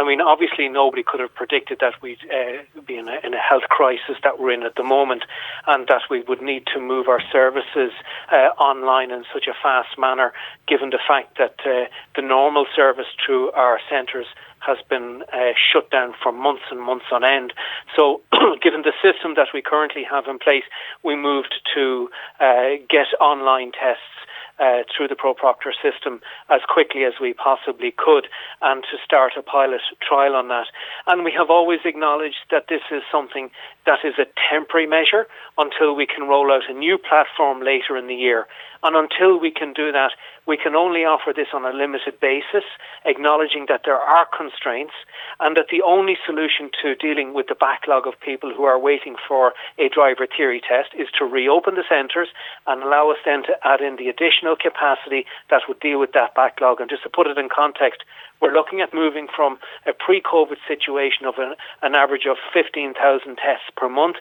I mean, obviously, nobody could have predicted that we'd uh, be in a, in a, health crisis that we're in at the moment, and that we would need to move our services uh, online in such a fast manner, given the fact that uh, the normal service through our centres has been uh, shut down for months and months on end. So, given the system that we currently have in place, we moved to uh, get online tests uh, through the ProProctor system as quickly as we possibly could and to start a pilot trial on that. And we have always acknowledged that this is something that is a temporary measure until we can roll out a new platform later in the year. And until we can do that, we can only offer this on a limited basis, acknowledging that there are constraints and that the only solution to dealing with the backlog of people who are waiting for a driver theory test is to reopen the centres and allow us then to add in the additional capacity that would deal with that backlog. And just to put it in context, we're looking at moving from a pre COVID situation of an, an average of 15,000 tests per month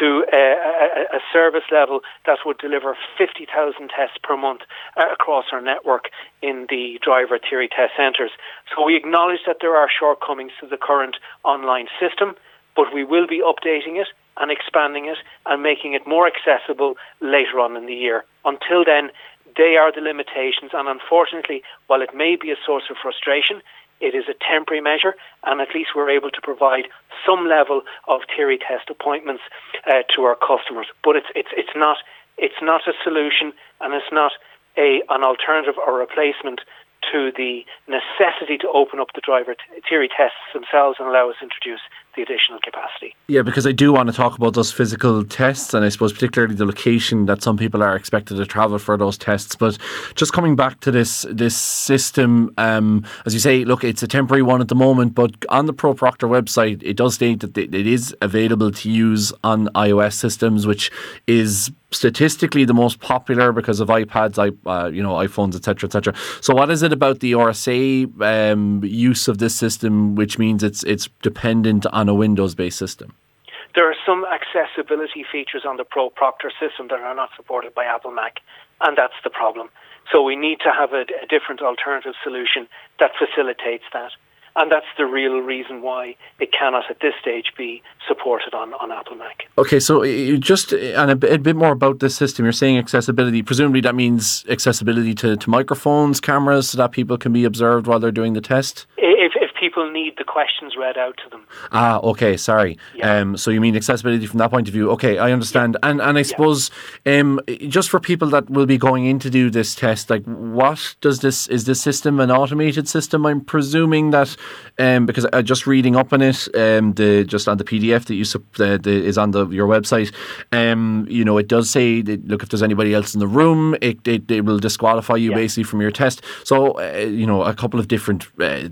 to a, a, a, service level that would deliver 50,000 tests per month uh, across our network in the driver theory test centres. So we acknowledge that there are shortcomings to the current online system, but we will be updating it and expanding it and making it more accessible later on in the year. Until then, they are the limitations, and unfortunately, while it may be a source of frustration, it is a temporary measure, and at least we're able to provide some level of theory test appointments uh, to our customers. But it's it's it's not it's not a solution, and it's not a an alternative or replacement to the necessity to open up the driver t- theory tests themselves and allow us to introduce the additional capacity. Yeah, because I do want to talk about those physical tests and I suppose particularly the location that some people are expected to travel for those tests. But just coming back to this this system, um, as you say, look, it's a temporary one at the moment, but on the ProProctor website, it does state that it is available to use on iOS systems, which is statistically the most popular because of iPads, uh, you know, iPhones, etc., etc. So, what is it about the RSA um, use of this system, which means it's it's dependent on a Windows-based system? There are some accessibility features on the ProProctor system that are not supported by Apple Mac, and that's the problem. So we need to have a, a different alternative solution that facilitates that and that's the real reason why it cannot at this stage be supported on, on Apple Mac. Okay, so just and a, a bit more about this system. You're saying accessibility. Presumably, that means accessibility to, to microphones, cameras, so that people can be observed while they're doing the test. People need the questions read out to them. Ah, okay, sorry. Yeah. Um, so you mean accessibility from that point of view? Okay, I understand. Yeah. And and I suppose yeah. um, just for people that will be going in to do this test, like what does this is this system an automated system? I'm presuming that um, because I just reading up on it, um, the just on the PDF that you uh, the, is on the your website, um, you know, it does say that, look if there's anybody else in the room, it it, it will disqualify you basically from your test. So uh, you know, a couple of different uh,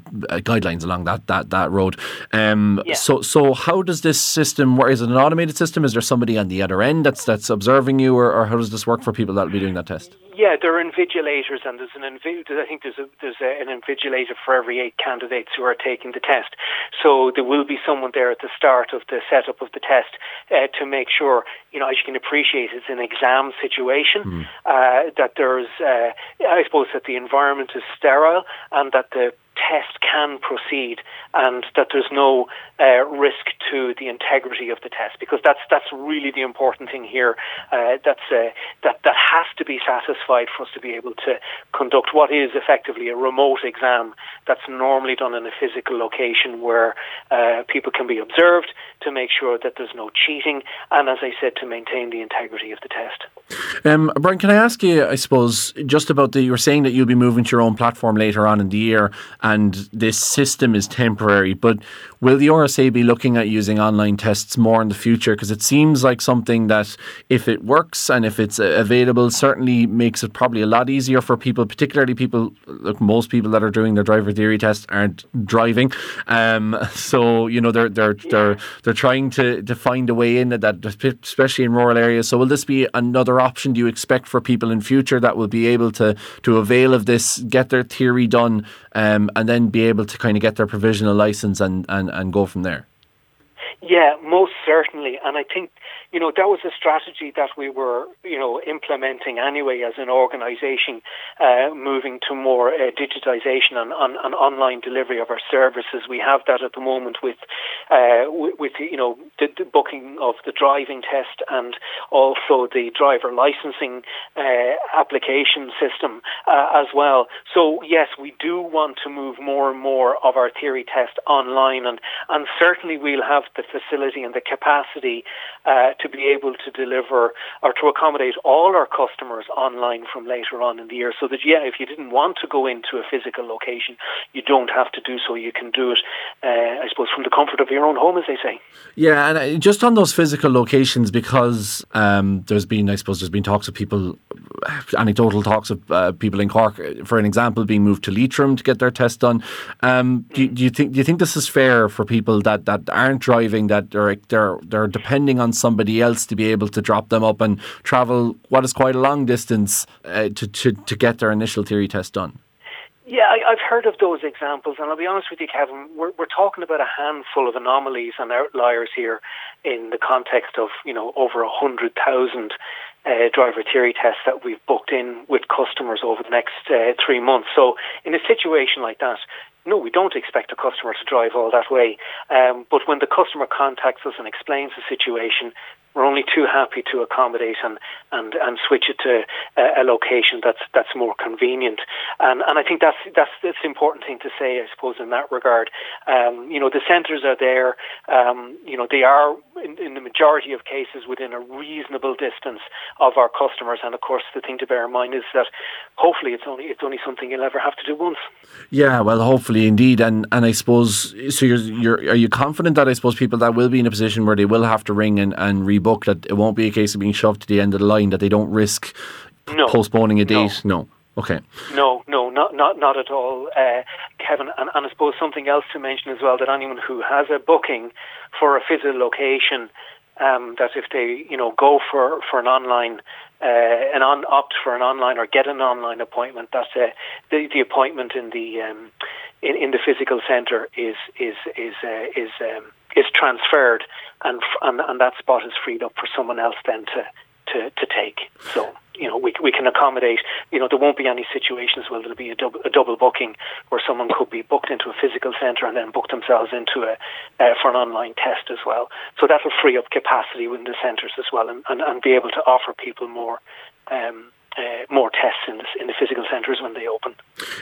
guidelines along that that that road. Um, yeah. So so how does this system work? Is it an automated system? Is there somebody on the other end that's that's observing you, or, or how does this work for people that will be doing that test? Yeah, there are invigilators, and there's an invi- I think there's a, there's a, an invigilator for every eight candidates who are taking the test. So there will be someone there at the start of the setup of the test uh, to make sure, you know, as you can appreciate, it's an exam situation. Mm. Uh, that there's, uh, I suppose, that the environment is sterile and that the test can proceed and that there's no uh, risk to the integrity of the test because that's that's really the important thing here. Uh, that's uh, that that has to be satisfied for us to be able to conduct what is effectively a remote exam that's normally done in a physical location where uh, people can be observed to make sure that there's no cheating and, as I said, to maintain the integrity of the test. Um, Brian, can I ask you? I suppose just about the you were saying that you'll be moving to your own platform later on in the year and this system is temporary. But will the RSA be looking at using online tests more in the future? Because it seems like something that, if it works and if it's uh, available, certainly makes it probably a lot easier for people, particularly people. Look, most people that are doing their driver theory test aren't driving, um, so you know they're they're they're they're trying to to find a way in that, especially in rural areas. So will this be another option? Do you expect for people in future that will be able to to avail of this, get their theory done? Um, and then be able to kind of get their provisional license and, and, and go from there. Yeah, most certainly. And I think, you know, that was a strategy that we were, you know, implementing anyway as an organisation, uh, moving to more uh, digitisation and, and, and, online delivery of our services. We have that at the moment with, uh, with, with, you know, the, the, booking of the driving test and also the driver licensing uh, application system uh, as well. So, yes, we do want to move more and more of our theory test online and, and certainly we'll have the facility and the capacity uh, to be able to deliver or to accommodate all our customers online from later on in the year. So that, yeah, if you didn't want to go into a physical location, you don't have to do so. You can do it, uh, I suppose, from the comfort of your own home, as they say. Yeah, and uh, just on those physical locations, because um, there's been, I suppose, there's been talks of people, anecdotal talks of uh, people in Cork, for an example, being moved to Leitrim to get their test done. Um, do, do, you think do you think this is fair for people that, that aren't driving? That they're they're they're depending on somebody else to be able to drop them up and travel what is quite a long distance uh, to, to to get their initial theory test done. Yeah, I, have heard of those examples, and I'll be honest with you, Kevin. We're, we're talking about a handful of anomalies and outliers here in the context of you know over a hundred thousand uh, driver theory tests that we've booked in with customers over the next uh, three months. So, in a situation like that, no, we don't expect a customer to drive all that way. Um, but when the customer contacts us and explains the situation, we're only too happy to accommodate and, and, and switch it to a, a location that's that's more convenient. And and I think that's that's that's the important thing to say, I suppose, in that regard. Um, you know, the centres are there. Um, you know, they are in, in the majority of cases within a reasonable distance of our customers. And of course, the thing to bear in mind is that hopefully it's only it's only something you'll ever have to do once. Yeah, well, hopefully indeed. And and I suppose so. You're you're are you confident that I suppose people that will be in a position where they will have to ring and and re book that it won't be a case of being shoved to the end of the line that they don't risk no. postponing a date? No. no. Okay. No, no, not not not at all, uh, Kevin. And, and I suppose something else to mention as well that anyone who has a booking for a physical location, um, that if they you know go for for an online uh, an on, opt for an online or get an online appointment, that uh, the the appointment in the um, in, in the physical centre is is is uh, is um, is transferred, and, and and that spot is freed up for someone else then to to, to take. So you know we we can accommodate. You know there won't be any situations where there'll be a double, a double booking where someone could be booked into a physical centre and then book themselves into a uh, for an online test as well. So that will free up capacity within the centres as well, and, and, and be able to offer people more. Um, uh, more tests in the, in the physical centres when they open.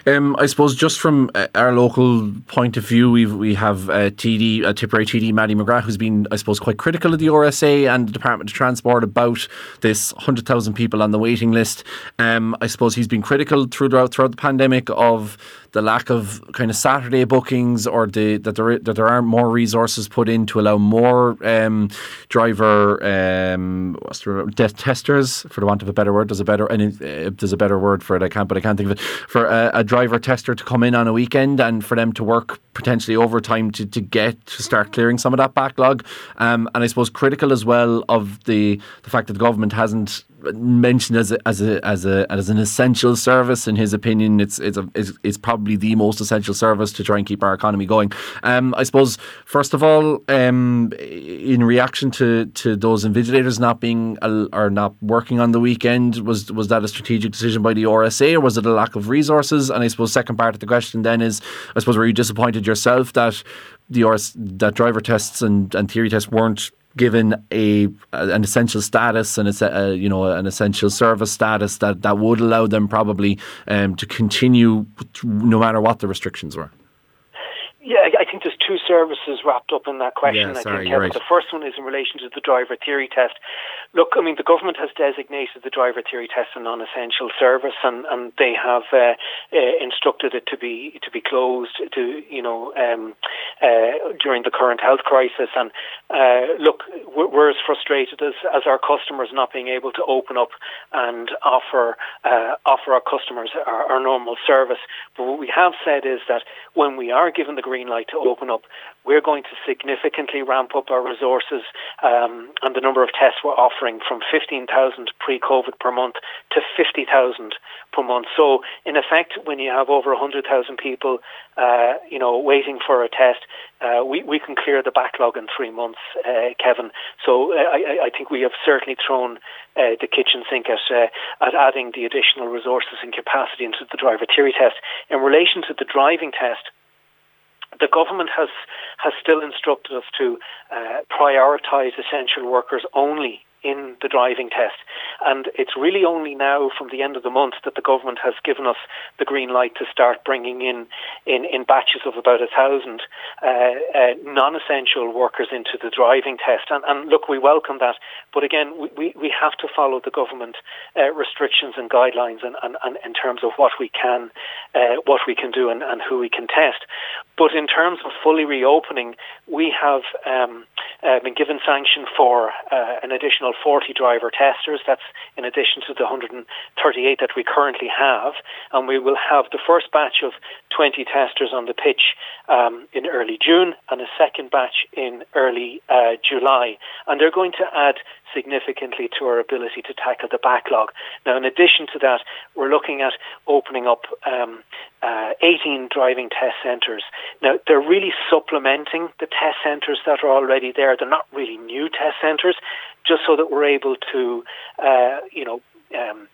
Um, I suppose just from uh, our local point of view, we we have uh, TD, uh, Tipperary TD Mattie McGrath, who's been, I suppose, quite critical of the RSA and the Department of Transport about this 100,000 people on the waiting list. Um, I suppose he's been critical throughout, throughout the pandemic of the lack of kind of Saturday bookings or the that there that there aren't more resources put in to allow more um, driver um, the testers for the want of a better word. There's a better and uh, there's a better word for it. I can't, but I can't think of it for a, a, driver tester to come in on a weekend and for them to work potentially overtime to, to get to start clearing some of that backlog. Um, and I suppose critical as well of the the fact that the government hasn't mentioned as a, as a, as a as an essential service. In his opinion, it's it's, a, it's, it's probably the most essential service to try and keep our economy going. Um, I suppose first of all, um, in reaction to, to those invigilators not being or not working on the weekend, was was that a strategic decision by the RSA or was it a lack of resources? And I suppose second part of the question then is, I suppose were you disappointed yourself that the RS, that driver tests and, and theory tests weren't given a an essential status and it's a, you know an essential service status that, that would allow them probably um, to continue no matter what the restrictions were. Yeah, I think there's two services wrapped up in that question. Yeah, sorry, I think, right. The first one is in relation to the driver theory test. Look, I mean, the government has designated the driver theory test a non-essential service, and, and they have uh, uh, instructed it to be to be closed to you know um, uh, during the current health crisis. And uh, look, we're, as frustrated as, as our customers not being able to open up and offer uh, offer our customers our, our normal service. But what we have said is that when we are given the green light to open up, we're going to significantly ramp up our resources um, and the number of tests we're offering from 15,000 pre-COVID per month to 50,000 per month. So, in effect, when you have over 100,000 people, uh, you know, waiting for a test, Uh, we, we can clear the backlog in three months, uh, Kevin. So uh, I, I, think we have certainly thrown uh, the kitchen sink at, uh, at adding the additional resources and capacity into the driver theory test. In relation to the driving test, the government has has still instructed us to uh, prioritise essential workers only in the driving test. And it's really only now, from the end of the month, that the government has given us the green light to start bringing in, in, in batches of about a thousand uh, uh, non essential workers into the driving test. And, and, look, we welcome that. But again, we, we have to follow the government uh, restrictions and guidelines and, and, and, in terms of what we can, uh, what we can do and, and who we can test. But in terms of fully reopening, we have um, uh, been given sanction for uh, an additional 40 driver testers. That's in addition to the 138 that we currently have. And we will have the first batch of 20 testers on the pitch um, in early June and a second batch in early uh, July. And they're going to add significantly to our ability to tackle the backlog. Now, in addition to that, we're looking at opening up um, uh, 18 driving test centres. Now, they're really supplementing the test centres that are already there. They're not really new test centres, just so that we're able to, uh, you know, um,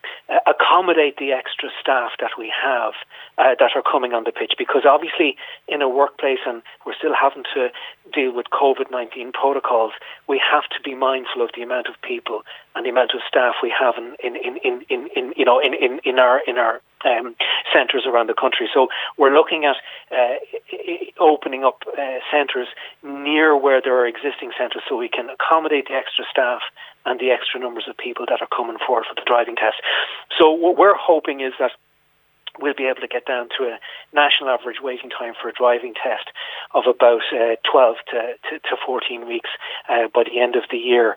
accommodate the extra staff that we have uh, that are coming on the pitch because obviously in a workplace and we're still having to deal with COVID-19 protocols we have to be mindful of the amount of people and the amount of staff we have in, in, in, in, in, in you know in, in, in our in our um, centres around the country. So we're looking at uh, opening up uh, centres near where there are existing centres so we can accommodate the extra staff and the extra numbers of people that are coming forward for the driving test. So what we're hoping is that we'll be able to get down to a national average waiting time for a driving test of about uh, 12 to, to, to, 14 weeks uh, by the end of the year.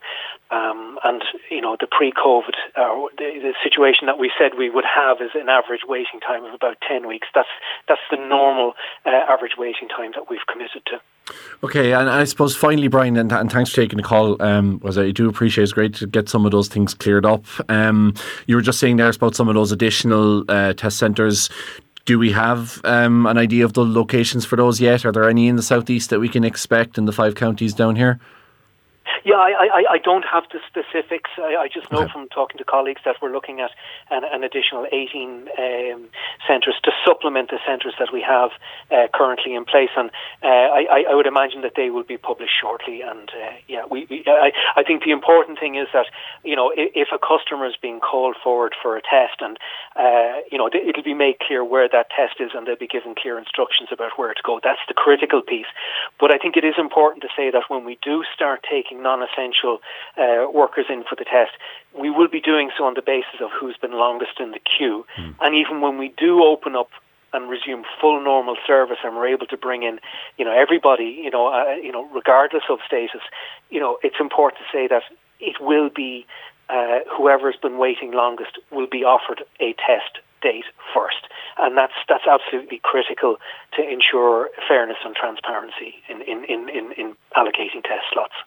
Um, and, you know, the pre-COVID, uh, the, the, situation that we said we would have is an average waiting time of about 10 weeks. That's, that's the normal uh, average waiting time that we've committed to. Okay, and I suppose finally, Brian, and, and thanks for taking the call. Um, was I do appreciate it's great to get some of those things cleared up. Um, you were just saying there about some of those additional uh, test centres. Do we have um, an idea of the locations for those yet? Are there any in the southeast that we can expect in the five counties down here? Yeah, I, I, I don't have the specifics. I, I just know okay. from talking to colleagues that we're looking at an, an additional 18 um, centres to supplement the centres that we have uh, currently in place, and uh, I, I would imagine that they will be published shortly. And uh, yeah, we, we, I, I think the important thing is that you know if, if a customer is being called forward for a test, and uh, you know it'll be made clear where that test is, and they'll be given clear instructions about where to go. That's the critical piece. But I think it is important to say that when we do start taking non-essential uh, workers in for the test, we will be doing so on the basis of who's been longest in the queue. Mm. And even when we do open up and resume full normal service and we're able to bring in you know everybody you know uh, you know regardless of status you know it's important to say that it will be uh, whoever's been waiting longest will be offered a test date first and that's that's absolutely critical to ensure fairness and transparency in in, in, in, in allocating test slots